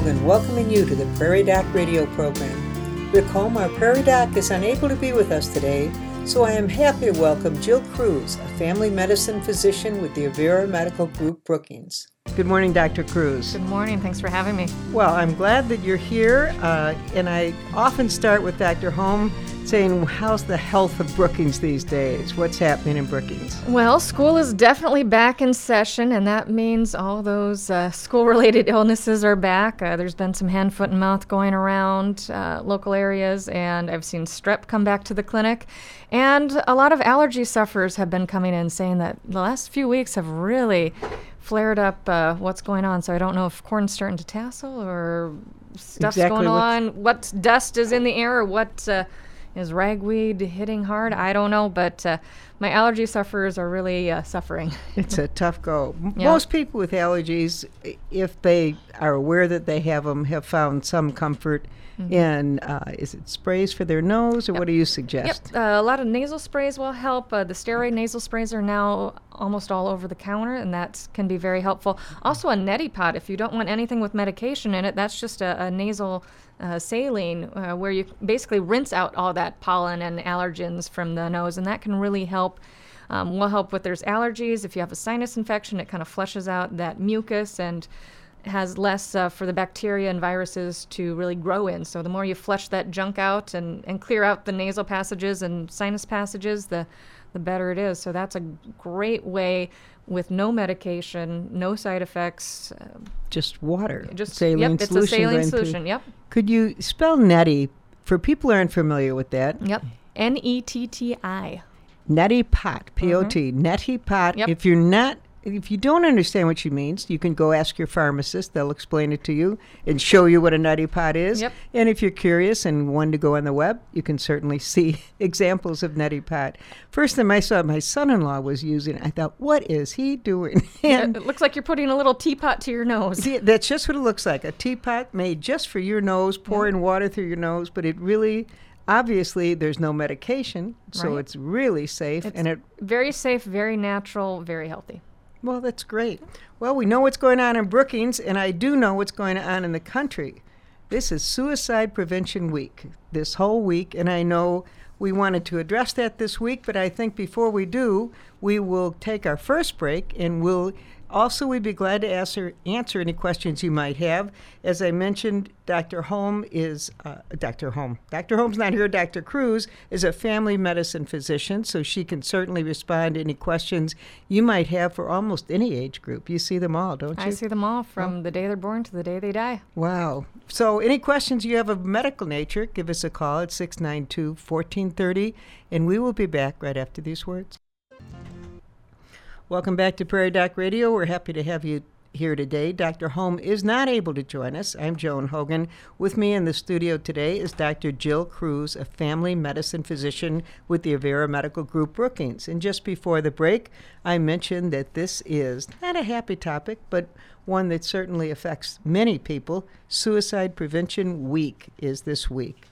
Hogan welcoming you to the Prairie Doc radio program. Rick Holm, our Prairie Doc, is unable to be with us today, so I am happy to welcome Jill Kruse, a family medicine physician with the Avera Medical Group Brookings. Good morning, Dr. Kruse. Good morning. Thanks for having me. Well, I'm glad that you're here, uh, and I often start with Dr. Holm saying, How's the health of Brookings these days? What's happening in Brookings? Well, school is definitely back in session, and that means all those uh, school related illnesses are back. Uh, there's been some hand, foot, and mouth going around uh, local areas, and I've seen strep come back to the clinic. And a lot of allergy sufferers have been coming in saying that the last few weeks have really flared up uh, what's going on. So I don't know if corn's starting to tassel or stuff's Exactly going on, what dust is in the air, or what uh, is ragweed hitting hard. I don't know, but uh, my allergy sufferers are really uh, suffering. It's a tough go. Yeah. Most people with allergies, if they are aware that they have them, have found some comfort in uh, is it sprays for their nose, or what do you Yep, suggest? uh, a lot of nasal sprays will help. Uh, the steroid nasal sprays are now almost all over the counter, and that can be very helpful. Also, a neti pot, if you don't want anything with medication in it, that's just a, a nasal uh, saline uh, where you basically rinse out all that pollen and allergens from the nose, and that can really help. Um, will help with there's allergies. If you have a sinus infection, it kind of flushes out that mucus and has less uh, for the bacteria and viruses to really grow in. So the more you flush that junk out and, and clear out the nasal passages and sinus passages, the the better it is. So that's a great way with no medication, no side effects. Uh, Just water, just saline yep, it's a solution. saline going through- solution. Yep, Could you spell neti for people who aren't familiar with that? yep. N e t t i. Neti pot, P O T, neti pot. Mm-hmm. Yep. If you're not, if you don't understand what she means, you can go ask your pharmacist. They'll explain it to you and show you what a neti pot is. Yep. And if you're curious and want to go on the web, you can certainly see examples of neti pot. First time I saw my son-in-law was using it. I thought, what is he doing? and It looks like you're putting a little teapot to your nose. See, that's just what it looks like a teapot made just for your nose, pouring water through your nose, but it really, obviously, there's no medication, so Right. it's really safe. It's and it, very safe, very natural, very healthy. well, that's great. Well, we know what's going on in Brookings, and I do know what's going on in the country. This is Suicide Prevention Week, this whole week, and I know we wanted to address that this week, but I think before we do, we will take our first break and we'll also we'd be glad to answer answer any questions you might have. As I mentioned, Dr. Holm is uh, Dr. Holm. Dr. Holm's not here. Dr. Kruse is a family medicine physician, so she can certainly respond to any questions you might have for almost any age group. You see them all, don't you? I see them all from the day they're born to the day they die. Wow. So, any questions you have of medical nature, give us a call at 692 1430, and we will be back right after these words. Welcome back to Prairie Doc Radio. We're happy to have you here today. Dr. Holm is not able to join us. I'm Joan Hogan. With me in the studio today is Dr. Jill Kruse, a family medicine physician with the Avera Medical Group Brookings. And just before the break, I mentioned that this is not a happy topic, but one that certainly affects many people. Suicide Prevention Week is this week.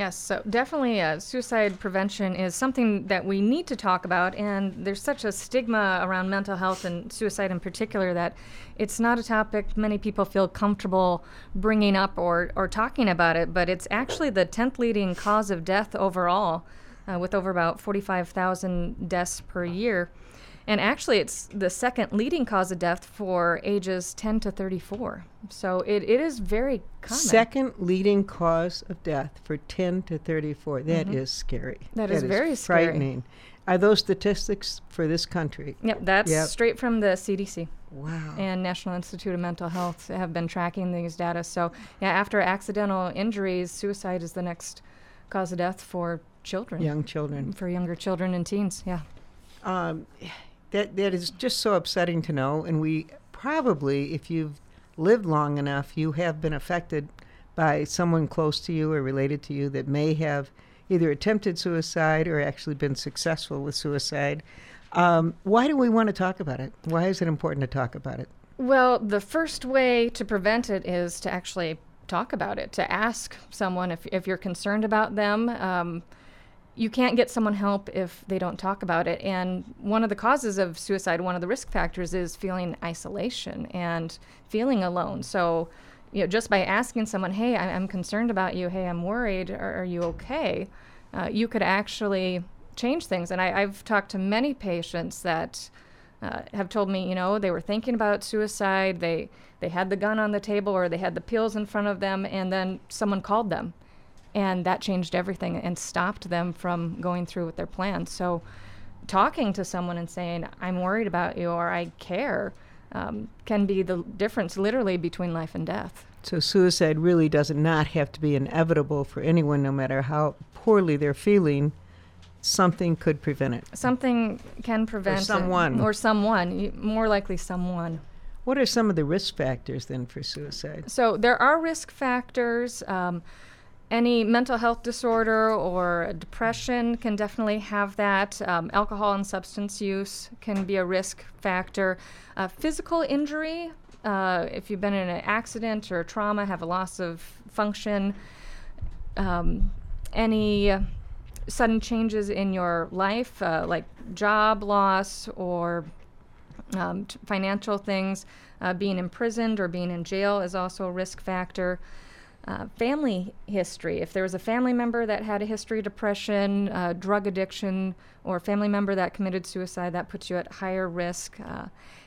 Yes, so definitely uh, suicide prevention is something that we need to talk about, and there's such a stigma around mental health and suicide in particular that it's not a topic many people feel comfortable bringing up or, or talking about it, but it's actually the 10th leading cause of death overall, uh, with over about 45,000 deaths per year. And actually, it's the second leading cause of death for ages 10 to 34. So it, it is very common. Second leading cause of death for 10 to 34. That is scary. Mm-hmm. That is very scary. frightening. Are those statistics for this country? Yep, that's Yep. straight from the CDC Wow. and National Institute of Mental Health have been tracking these data. So, yeah, after accidental injuries, suicide is the next cause of death for children, Young children. for younger children and teens. Yeah. Um, that that is just so upsetting to know, and we probably, if you've lived long enough, you have been affected by someone close to you or related to you that may have either attempted suicide or actually been successful with suicide. Um, why do we want to talk about it? Why is it important to talk about it? Well, the first way to prevent it is to actually talk about it, to ask someone if, if you're concerned about them. Um, you can't get someone help if they don't talk about it. And one of the causes of suicide, one of the risk factors is feeling isolation and feeling alone. So you know, just by asking someone, "Hey, I- I'm concerned about you. Hey, I'm worried. Are, are you okay?" Uh, you could actually change things. And I, I've talked to many patients that uh, have told me, you know, they were thinking about suicide. They they had the gun on the table or they had the pills in front of them, and then someone called them, and that changed everything and stopped them from going through with their plan. So, talking to someone and saying, "I'm worried about you" or "I care," um, can be the difference, literally, between life and death. So suicide really does not have to be inevitable for anyone, no matter how poorly they're feeling. Something could prevent it. Something can prevent it, someone. or someone, more likely someone. What are some of the risk factors then for suicide? So there are risk factors. Um, any mental health disorder or depression can definitely have that. Um, alcohol and substance use can be a risk factor. Uh, physical injury, uh, if you've been in an accident or trauma, have a loss of function, um, any sudden changes in your life, uh, like job loss or um, t- financial things, uh, being imprisoned or being in jail is also a risk factor. Uh, family history. If there was a family member that had a history of depression, uh, drug addiction, or a family member that committed suicide, that puts you at higher risk. Uh,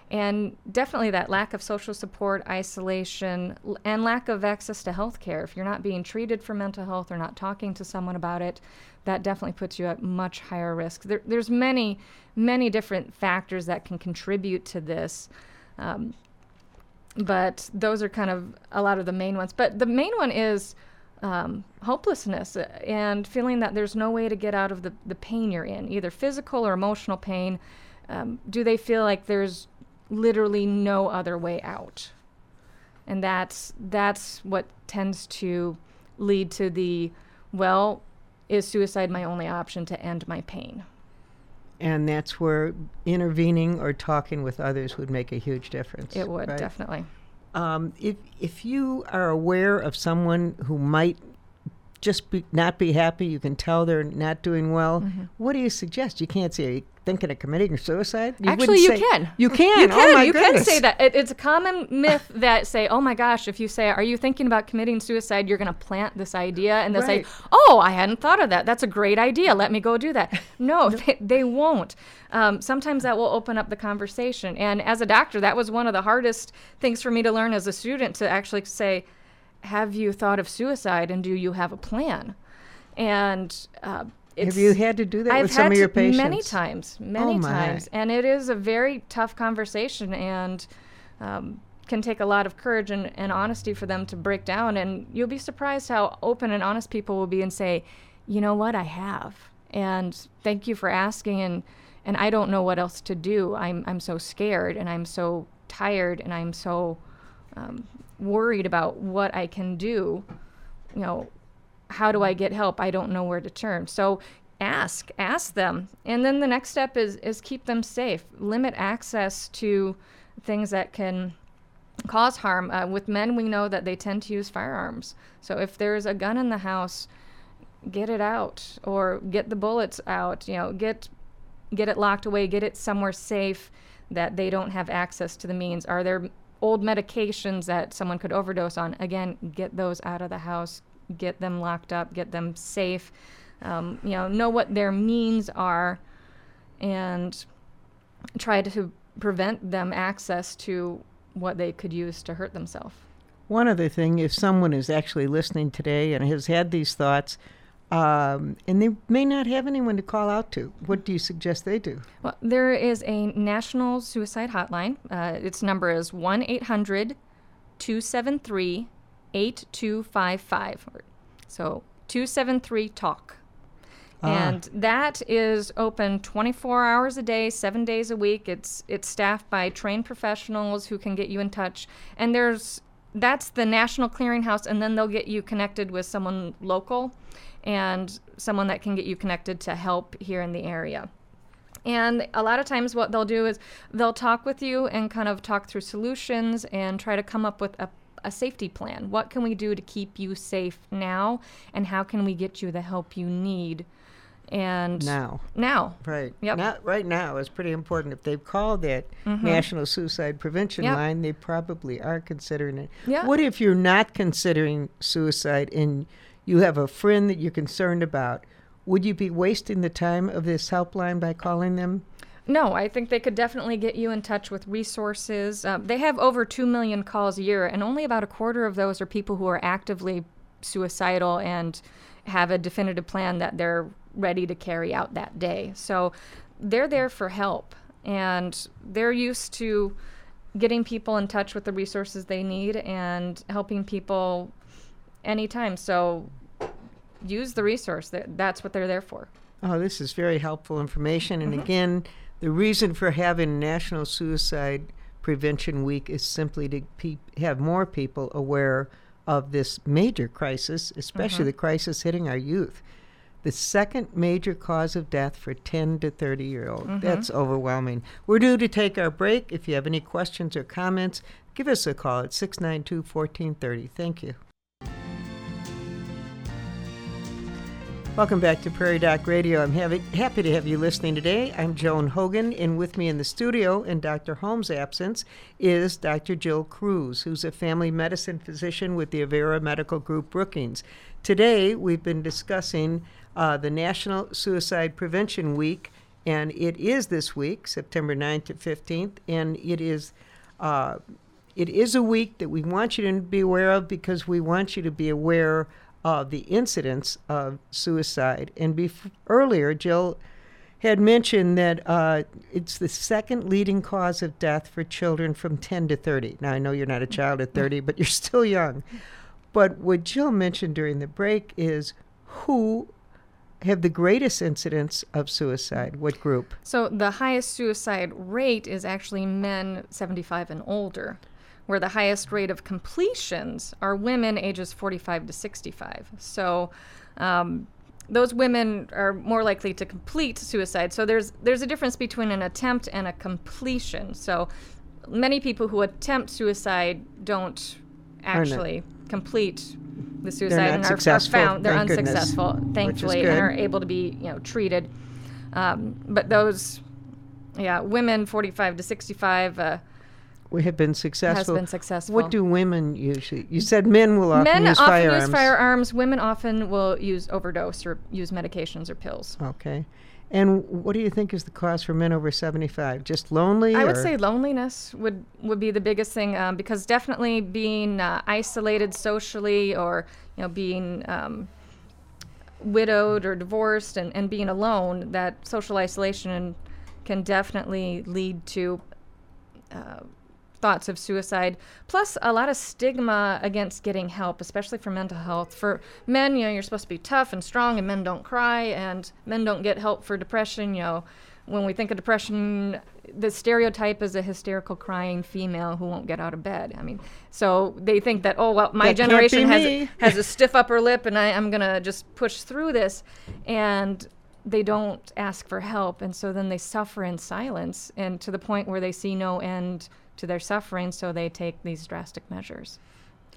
and definitely that lack of social support, isolation, l- and lack of access to health care. If you're not being treated for mental health or not talking to someone about it, that definitely puts you at much higher risk. There, there's many, many different factors that can contribute to this. Um, but those are kind of a lot of the main ones. But the main one is um, hopelessness and feeling that there's no way to get out of the, the pain you're in, either physical or emotional pain. Um, do they feel like there's literally no other way out? And that's that's what tends to lead to the well, is suicide my only option to end my pain? And that's where intervening or talking with others would make a huge difference. It would right? definitely. Um, if if you are aware of someone who might just be, not be happy, you can tell they're not doing well. Mm-hmm. What do you suggest? You can't say, "Are you thinking of committing suicide?" You Actually, you say- can. You can. You can. Oh you goodness. can say that. It, it's a common myth that say, "Oh my gosh, if you say, are you thinking about committing suicide?" You're going to plant this idea, and they'll Right. say, "Oh, I hadn't thought of that. That's a great idea. Let me go do that." No, they, they won't. Um, sometimes that will open up the conversation. And as a doctor, that was one of the hardest things for me to learn as a student to actually say, "Have you thought of suicide, and do you have a plan?" And uh, it's, Have you had to do that I've with some of your patients? many times, many Oh, times, and it is a very tough conversation, and um, can take a lot of courage and, and honesty for them to break down. And you'll be surprised how open and honest people will be and say, "You know what? I have, and thank you for asking." And and I don't know what else to do. I'm I'm so scared, and I'm so tired, and I'm so um, worried about what I can do. You know, how do I get help? I don't know where to turn. So ask, ask them. And then the next step is is keep them safe. Limit access to things that can cause harm. Uh, with men, we know that they tend to use firearms. So if there's a gun in the house, get it out or get the bullets out. You know, get get it locked away, get it somewhere safe that they don't have access to the means. Are there old medications that someone could overdose on? Again, get those out of the house, get them locked up, get them safe. Um, you know, know what their means are, and try to prevent them access to what they could use to hurt themselves. One other thing, if someone is actually listening today and has had these thoughts, um, and they may not have anyone to call out to, what do you suggest they do? Well, there is a national suicide hotline. Uh, its number is 1 800 273 8255. So 273 TALK. Ah. And that is open 24 hours a day, seven days a week. It's it's staffed by trained professionals who can get you in touch. And there's that's the national clearinghouse, and then they'll get you connected with someone local, and someone that can get you connected to help here in the area. And a lot of times, what they'll do is they'll talk with you and kind of talk through solutions and try to come up with a, a safety plan. What can we do to keep you safe now? And how can we get you the help you need And now. now. Right. Yep. Not right now is pretty important. If they've called that mm-hmm. National Suicide Prevention Yep. Line, they probably are considering it. Yeah. What if you're not considering suicide and you have a friend that you're concerned about? Would you be wasting the time of this helpline by calling them? No, I think they could definitely get you in touch with resources. Um, they have over 2 million calls a year, and only about a quarter of those are people who are actively suicidal and have a definitive plan that they're ready to carry out that day. So they're there for help, and they're used to getting people in touch with the resources they need and helping people anytime. So use the resource. That's what they're there for. Oh, this is very helpful information. And mm-hmm. again, the reason for having National Suicide Prevention Week is simply to pe- have more people aware of this major crisis, especially mm-hmm. the crisis hitting our youth. The second major cause of death for 10 to 30 year old. Mm-hmm. That's overwhelming. We're due to take our break. If you have any questions or comments, give us a call at 692 1430. Thank you. Welcome back to Prairie Doc Radio. I'm happy, to have you listening today. I'm Joan Hogan, and with me in the studio, in Dr. Holm's absence, is Dr. Jill Kruse, who's a family medicine physician with the Avera Medical Group Brookings. Today, we've been discussing uh, the National Suicide Prevention Week, and it is this week, September 9th to 15th, and it is. Uh, it is a week that we want you to be aware of because we want you to be aware of the incidence of suicide. And earlier, Jill had mentioned that uh, it's the second leading cause of death for children from 10 to 30. Now, I know you're not a child at 30, but you're still young. But what Jill mentioned during the break is who have the greatest incidence of suicide? What group? So the highest suicide rate is actually men 75 and older, where the highest rate of completions are women ages 45 to 65. So um, those women are more likely to complete suicide. So there's there's a difference between an attempt and a completion. So many people who attempt suicide don't actually complete the suicide and are, are found they're thank goodness. unsuccessful, thankfully, and are able to be you know treated. Um, but those, yeah, women 45 to 65 uh, have been successful. Has been successful. What do women usually? You said men will often men use often firearms. use firearms. Women often will use overdose or use medications or pills. Okay. And what do you think is the cause for men over 75? Just lonely? I would say loneliness would would be the biggest thing um, because definitely being uh, isolated socially or you know being um, widowed or divorced and, and being alone that social isolation can definitely lead to uh, thoughts of suicide plus a lot of stigma against getting help especially for mental health. For men you know you're supposed to be tough and strong and men don't cry and men don't get help for depression you know. When we think of depression the stereotype is a hysterical crying female who won't get out of bed. I mean so they think that oh well my That generation has me. has a stiff upper lip and I, i'm gonna just push through this. And they don't ask for help and so then they suffer in silence and to the point where they see no end to their suffering so they take these drastic measures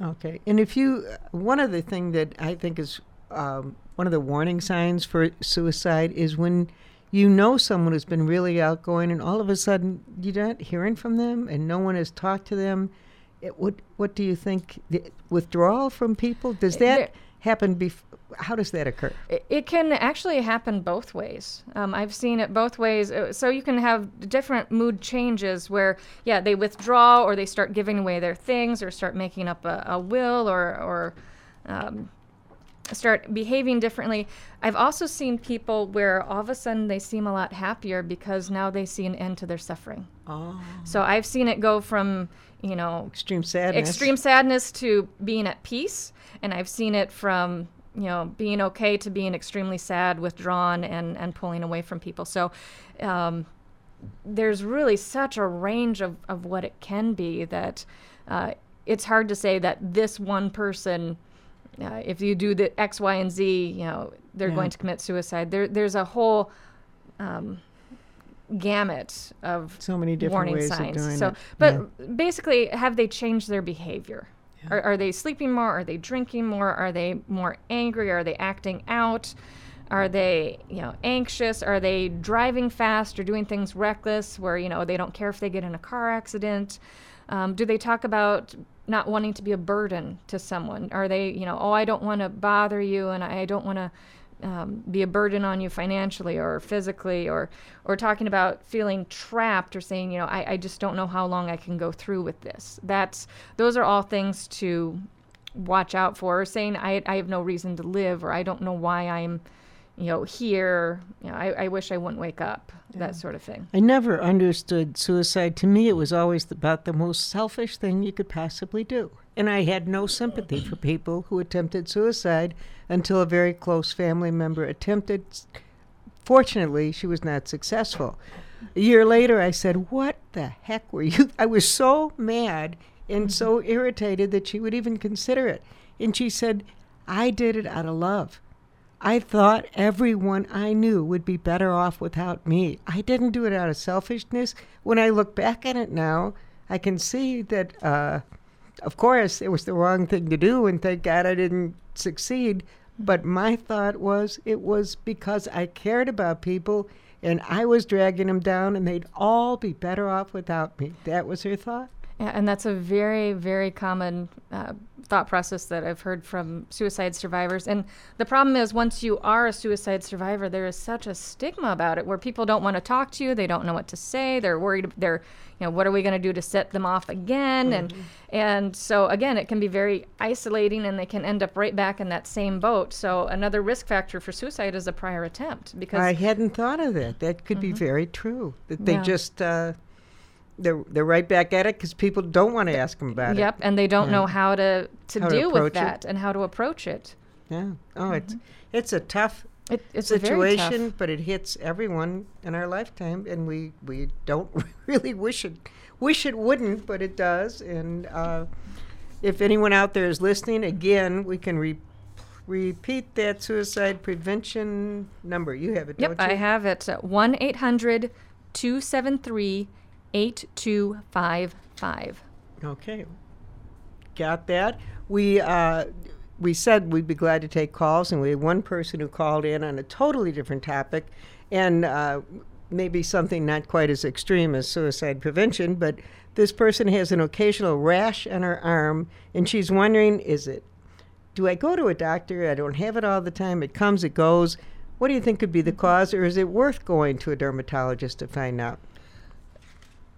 Okay. And if you, one of the thing that I think is um, one of the warning signs for suicide is when you know someone has been really outgoing and all of a sudden you're not hearing from them and no one has talked to them. It, what What do you think? The withdrawal from people does that there- happen? Bef- how does that occur? It, can actually happen both ways. Um, I've seen it both ways. Uh, So you can have different mood changes where, yeah, they withdraw or they start giving away their things or start making up a, a will or, or um, start behaving differently. I've also seen people where all of a sudden they seem a lot happier because now they see an end to their suffering. Oh, So I've seen it go from, you know, extreme sadness. extreme sadness to being at peace and i've seen it from you know being okay to being extremely sad withdrawn and and pulling away from people so um, there's really such a range of, of what it can be that uh, it's hard to say that this one person uh, if you do the x y and z you know they're Yeah. going to commit suicide there there's a whole um, gamut of So many different warning ways signs. of doing so, it. but basically, have they changed their behavior? Are, are they sleeping more? Are they drinking more? Are they more angry? Are they acting out? Are they, you know, anxious? Are they driving fast or doing things reckless where, you know, they don't care if they get in a car accident? Um, do they talk about not wanting to be a burden to someone? Are they, you know, oh, I don't want to bother you and I don't want to um, be a burden on you financially or physically, or or talking about feeling trapped or saying, you know, I, I just don't know how long I can go through with this. That's those are all things to watch out for. Or saying I I have no reason to live, or I don't know why I'm, you know, here. You know, I, I wish I wouldn't wake up. That sort of thing. I never understood suicide. To me, it was always about the most selfish thing you could possibly do. And I had no sympathy for people who attempted suicide until a very close family member attempted. Fortunately, she was not successful. A year later, I said, What the heck were you? I was so mad and so mm-hmm. irritated that she would even consider it. And she said, I did it out of love. I thought everyone I knew would be better off without me. I didn't do it out of selfishness. When I look back at it now, I can see that, uh, of course, it was the wrong thing to do, and thank God I didn't succeed. But my thought was it was because I cared about people and I was dragging them down, and they'd all be better off without me. That was her thought. Yeah, and that's a very, very common uh, thought process that I've heard from suicide survivors. And the problem is, once you are a suicide survivor, there is such a stigma about it where people don't want to talk to you. They don't know what to say. They're worried. They're, you know, what are we going to do to set them off again? And and so again, it can be very isolating, and they can end up right back in that same boat. So another risk factor for suicide is a prior attempt because I hadn't thought of that. That could be very true. That they Yeah. just uh, they're they're right back at it because people don't want to ask them about it. Yep, and they don't know how to to How to deal with approach it. that and how to approach it. Yeah. Oh, it's it's a tough It, it's a very tough- situation, but it hits everyone in our lifetime, and we we don't really wish it wish it wouldn't, but it does. And uh, if anyone out there is listening, again, we can re- repeat that suicide prevention number. You have it, Yep, don't you? I have it. uh, 1 800 273 8255. Okay. Got that. We uh, we said we'd be glad to take calls, and we had one person who called in on a totally different topic, and uh, maybe something not quite as extreme as suicide prevention. But this person has an occasional rash on her arm, and she's wondering: Is it? Do I go to a doctor? I don't have it all the time. It comes, it goes. What do you think could be the cause, or is it worth going to a dermatologist to find out?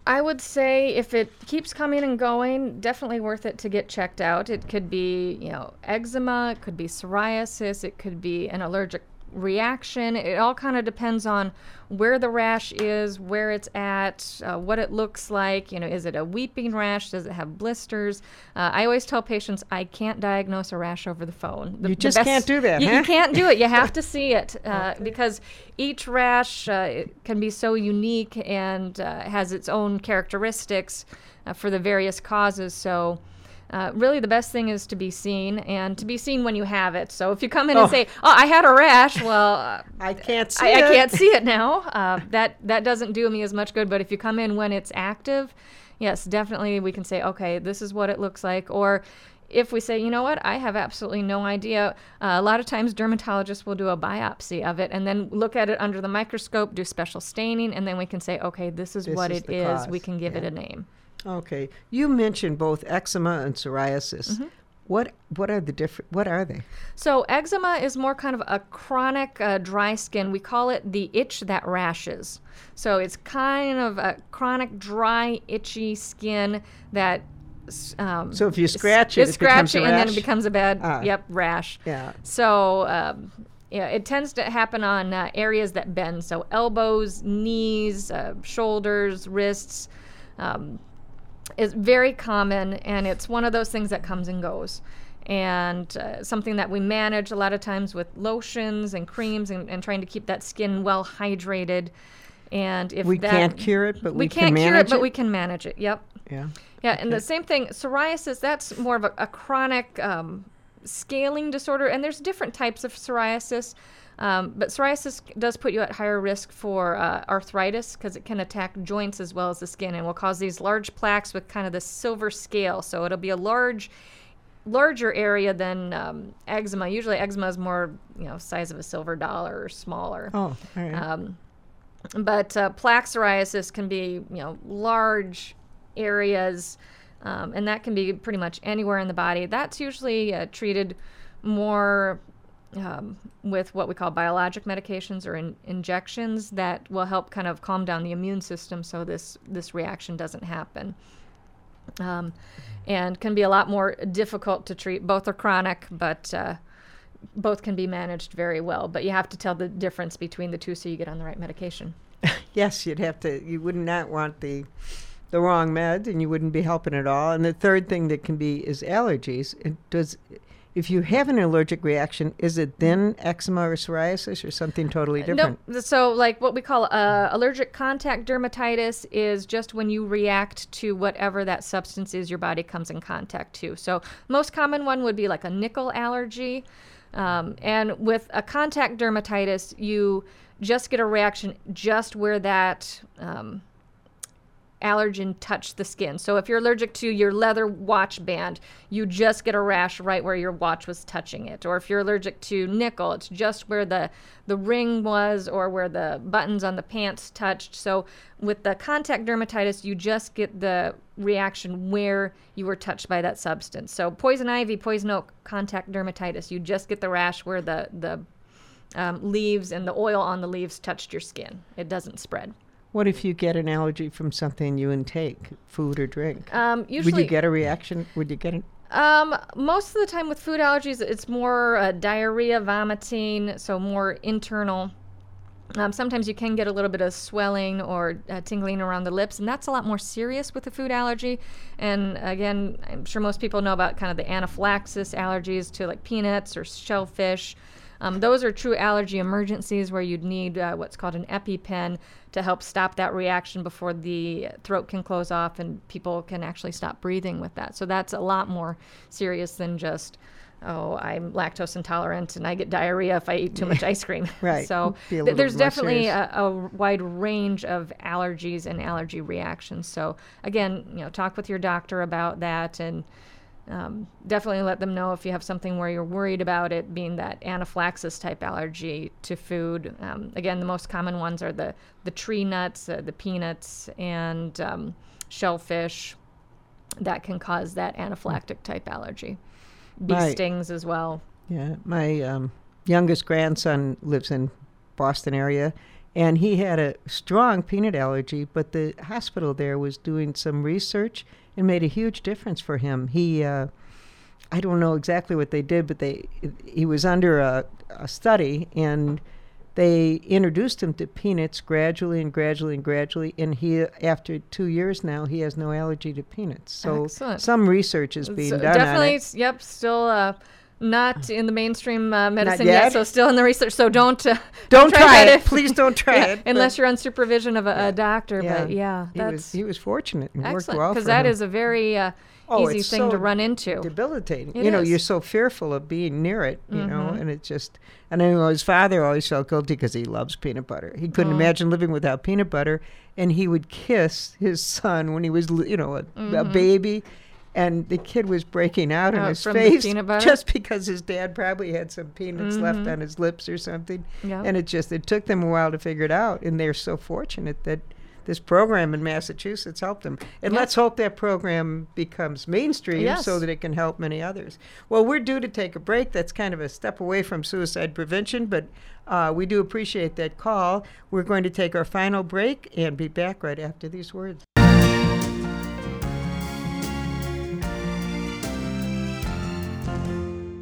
I would say if it keeps coming and going, definitely worth it to get checked out. It could be, you know, eczema, it could be psoriasis, it could be an allergic reaction. It all kind of depends on where the rash is, where it's at, uh, what it looks like. You know, is it a weeping rash? Does it have blisters? Uh, I always tell patients I can't diagnose a rash over the phone. The- You just can't do that, You, huh? you can't do it. You have to see it uh, because each rash uh, it can be so unique and uh, has its own characteristics uh, for the various causes. So. Uh, really, the best thing is to be seen, and to be seen when you have it. So, if you come in Oh. and say, "Oh, I had a rash," well, uh, I can't see I, I it. can't see it now. Uh, that that doesn't do me as much good. But if you come in when it's active, yes, definitely we can say, okay, this is what it looks like. Or if we say, you know what, I have absolutely no idea. Uh, a lot of times dermatologists will do a biopsy of it and then look at it under the microscope, do special staining, and then we can say, okay, this is This what is it is. We can give it a name. Okay, you mentioned both eczema and psoriasis. Mm-hmm. What what are the different? What are they? So eczema is more kind of a chronic uh, dry skin. We call it the itch that rashes. So it's kind of a chronic dry itchy skin that. Um, So if you scratch it, you it scratch becomes a it and then it becomes a bad Ah. yep rash. Yeah. So um, yeah, it tends to happen on uh, areas that bend. So elbows, knees, uh, shoulders, wrists. Um, is very common, and it's one of those things that comes and goes. And uh, something that we manage a lot of times with lotions and creams and, and trying to keep that skin well hydrated. And if We that, can't cure it, but we, we can can't manage cure it, it. but we can manage it. Yep. yeah. Yeah, and the same thing, psoriasis, that's more of a, a chronic um, scaling disorder, and there's different types of psoriasis. Um, but psoriasis does put you at higher risk for uh, arthritis because it can attack joints as well as the skin and will cause these large plaques with kind of this silver scale. So it'll be a large larger area than um, eczema. Usually, eczema is more, you know, size of a silver dollar or smaller. Oh, right. Um, but uh, plaque psoriasis can be, you know, large areas, um, and that can be pretty much anywhere in the body. That's usually uh, treated more um, with what we call biologic medications or in- injections that will help kind of calm down the immune system so this this reaction doesn't happen. Um, and can be a lot more difficult to treat. Both are chronic, but uh, both can be managed very well. But you have to tell the difference between the two so you get on the right medication. yes, you'd have to. You would not want the the wrong med, and you wouldn't be helping at all. And the third thing that can be is allergies. It does. If you have an allergic reaction, is it then eczema or psoriasis or something totally different? No, so like what we call uh, allergic contact dermatitis is just when you react to whatever that substance is your body comes in contact to. So most common one would be like a nickel allergy, um, and with a contact dermatitis, you just get a reaction just where that um, allergen touched the skin. So if you're allergic to your leather watch band, you just get a rash right where your watch was touching it. Or if you're allergic to nickel, it's just where the the ring was or where the buttons on the pants touched. So with the contact dermatitis, you just get the reaction where you were touched by that substance. So poison ivy, poison oak, contact dermatitis, you just get the rash where the the um, leaves and the oil on the leaves touched your skin. It doesn't spread. What if you get an allergy from something you intake, food or drink? Um, usually, Would you get a reaction? Would you get it? Um, most of the time with food allergies, it's more uh, diarrhea, vomiting, so more internal. Um, sometimes you can get a little bit of swelling or uh, tingling around the lips, and that's a lot more serious with a food allergy. And again, I'm sure most people know about kind of the anaphylaxis allergies to like peanuts or shellfish. Um, those are true allergy emergencies where you'd need uh, what's called an EpiPen to help stop that reaction before the throat can close off and people can actually stop breathing with that. So that's a lot more serious than just, oh, I'm lactose intolerant and I get diarrhea if I eat too much ice cream. Right. So th- there's definitely a, a wide range of allergies and allergy reactions. So again, you know, talk with your doctor about that and um, definitely let them know if you have something where you're worried about it being that anaphylaxis type allergy to food. Um, again, the most common ones are the, the tree nuts, uh, the peanuts, and um, shellfish that can cause that anaphylactic type allergy. Bee Right. stings as well. Yeah, my um, youngest grandson lives in Boston area, and he had a strong peanut allergy. But the hospital there was doing some research and made a huge difference for him. He, uh, I don't know exactly what they did, but they he was under a, a study and. They introduced him to peanuts gradually and gradually and gradually, and he, after two years now, he has no allergy to peanuts. So Excellent. some research is being So done definitely, on it. yep, still uh, not in the mainstream uh, medicine yet. yet. So still in the research. So don't uh, Don't try it. if- Please don't try yeah, it, unless you're on supervision of a, a doctor. But yeah, he was he was fortunate and worked well because that him. is a very uh, Oh, easy thing so to run into. debilitating. It you know, is. you're so fearful of being near it. You know, Mhm. and it just. And I know his father always felt guilty because he loves peanut butter. He couldn't Oh. imagine living without peanut butter, and he would kiss his son when he was, you know, a, a Mhm. baby. And the kid was breaking out in Uh, his face just because his dad probably had some peanuts left Mhm. on his lips or something. Yeah. And it just it took them a while to figure it out, and they're so fortunate that this program in Massachusetts helped them. And Yeah. let's hope that program becomes mainstream Yes. so that it can help many others. Well, we're due to take a break. That's kind of a step away from suicide prevention, but uh, we do appreciate that call. We're going to take our final break and be back right after these words.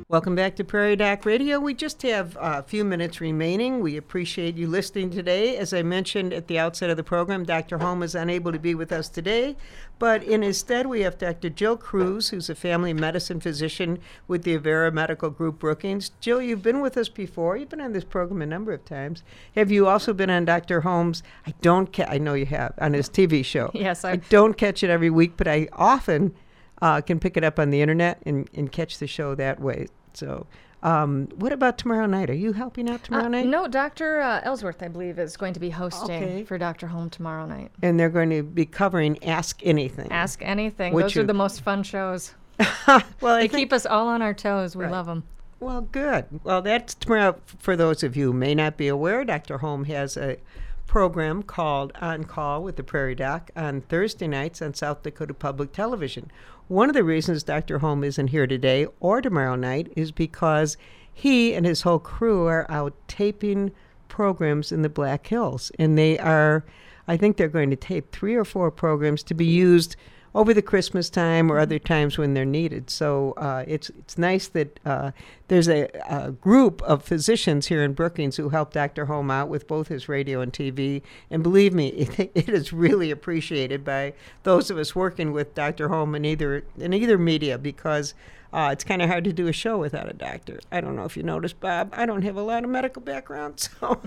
Welcome back to Prairie Doc Radio. We just have a few minutes remaining. We appreciate you listening today. As I mentioned at the outset of the program, Dr. Holm is unable to be with us today, but in his stead, we have Dr. Jill Kruse, who's a family medicine physician with the Avera Medical Group Brookings. Jill, you've been with us before. You've been on this program a number of times. Have you also been on Dr. Holm's? I don't. Ca- I know you have on his TV show. Yes, I I- don't catch it every week, but I often uh, can pick it up on the internet and, and catch the show that way. So, um, what about tomorrow night? Are you helping out tomorrow Uh, night? no, Dr. Uh, Ellsworth, I believe, is going to be hosting Okay. for Dr. Holm tomorrow night. And they're going to be covering Ask Anything. Ask anything. Which Those are the most fun shows. well, They keep us all on our toes. We Right. love them. well, good. Well, that's tomorrow. For those of you who may not be aware, Dr. Holm has a program called On Call with the Prairie Doc on Thursday nights on South Dakota Public Television. One of the reasons Dr. Holm isn't here today or tomorrow night is because he and his whole crew are out taping programs in the Black Hills, and they are. I think they're going to tape three or four programs to be used over the Christmas time or other times when they're needed. So uh, it's it's nice that uh, there's a, a group of physicians here in Brookings who help Dr. Holm out with both his radio and TV. And believe me, it, it is really appreciated by those of us working with Dr. Holm in either in either media because. Uh, it's kind of hard to do a show without a doctor. I don't know if you noticed, Bob. I don't have a lot of medical background, so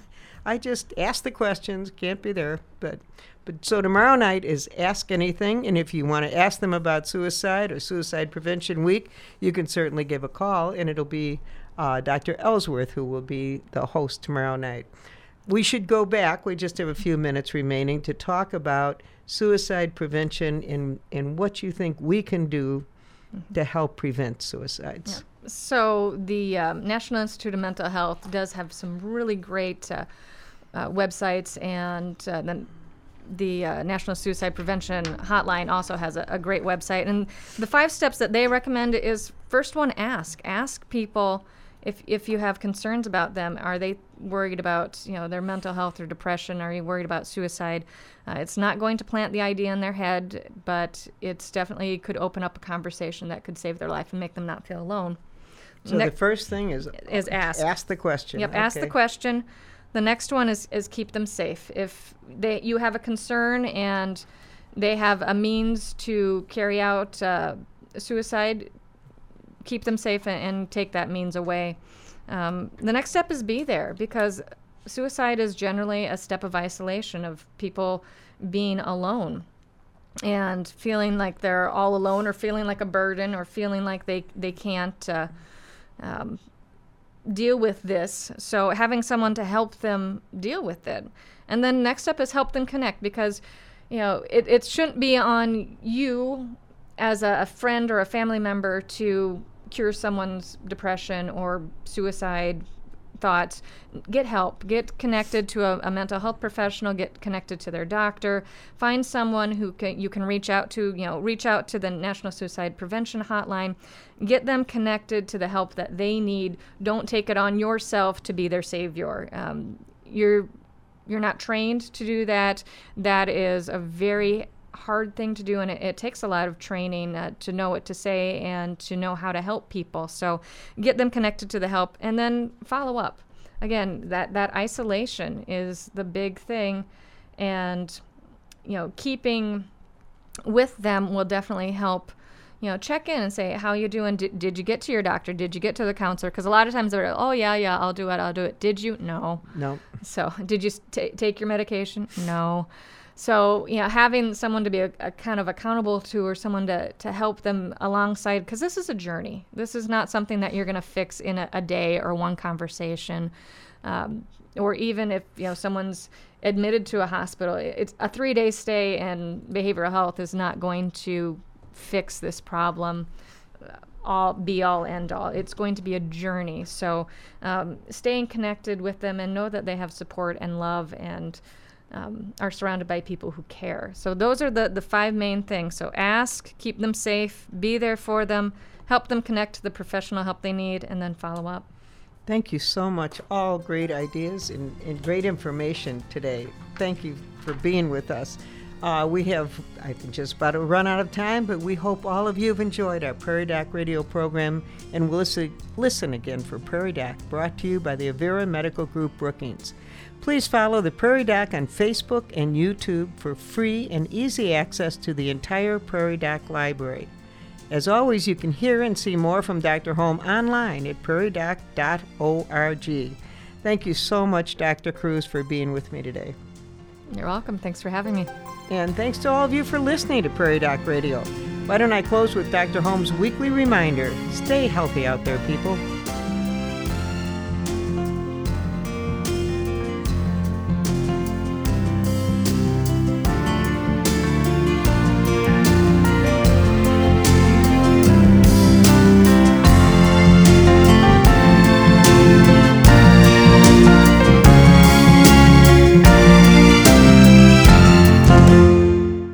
I just ask the questions. Can't be there, but but so tomorrow night is Ask Anything, and if you want to ask them about suicide or Suicide Prevention Week, you can certainly give a call, and it'll be uh, Dr. Ellsworth who will be the host tomorrow night. We should go back. We just have a few minutes remaining to talk about suicide prevention and and what you think we can do to help prevent suicides. So the um, National Institute of Mental Health does have some really great uh, uh, websites, and uh, then the uh, National Suicide Prevention Hotline also has a, a great website. And the five steps that they recommend is first one: ask, ask people if if you have concerns about them. Are they worried about you know their mental health or depression? Are you worried about suicide? Uh, it's not going to plant the idea in their head, but it's definitely could open up a conversation that could save their life and make them not feel alone. So Ne- the first thing is is ask. ask the question. Yep, ask the question. The next one is, is keep them safe. If they you have a concern and they have a means to carry out uh, suicide, keep them safe and, and take that means away. Um, the next step is be there because suicide is generally a step of isolation of people being alone and feeling like they're all alone or feeling like a burden or feeling like they, they can't uh, um, deal with this. So having someone to help them deal with it. And then next step is help them connect because, you know, it, it shouldn't be on you as a, a friend or a family member to cure someone's depression or suicide thoughts get help. Get connected to a, a mental health professional. Get connected to their doctor. Find someone who can you can reach out to you know reach out to the national suicide prevention hotline. Get them connected to the help that they need. Don't take it on yourself to be their savior. Um, you're you're not trained to do that. That is a very hard thing to do and it, it takes a lot of training uh, to know what to say and to know how to help people. So get them connected to the help and then follow up. Again that that isolation is the big thing and you know keeping with them will definitely help you know check in and say how you doing? Did, did you get to your doctor? Did you get to the counselor? Because a lot of times they're oh yeah yeah i'll do it i'll do it. Did you? No. No. so, did you ta take your medication? No. So, you know, having someone to be a, a kind of accountable to or someone to, to help them alongside, because this is a journey. This is not something that you're going to fix in a, a day or one conversation. Um, or even if, you know, someone's admitted to a hospital, it's a three day stay in behavioral health is not going to fix this problem all be all end all. It's going to be a journey. So um, staying connected with them and know that they have support and love and um, are surrounded by people who care. So those are the the five main things. So ask, keep them safe, be there for them, help them connect to the professional help they need, and then follow up. Thank you so much. All great ideas and, and great information today. Thank you for being with us. Uh, we have, I think, just about run out of time, but we hope all of you have enjoyed our Prairie Doc radio program and will listen, listen again for Prairie Doc, brought to you by the Avera Medical Group Brookings. Please follow the Prairie Doc on Facebook and YouTube for free and easy access to the entire Prairie Doc library. As always, you can hear and see more from Dr. Holm online at prairiedoc.org. Thank you so much, Dr. Kruse, for being with me today. You're welcome. Thanks for having me. And thanks to all of you for listening to Prairie Doc Radio. Why don't I close with Dr. Holm's weekly reminder stay healthy out there, people.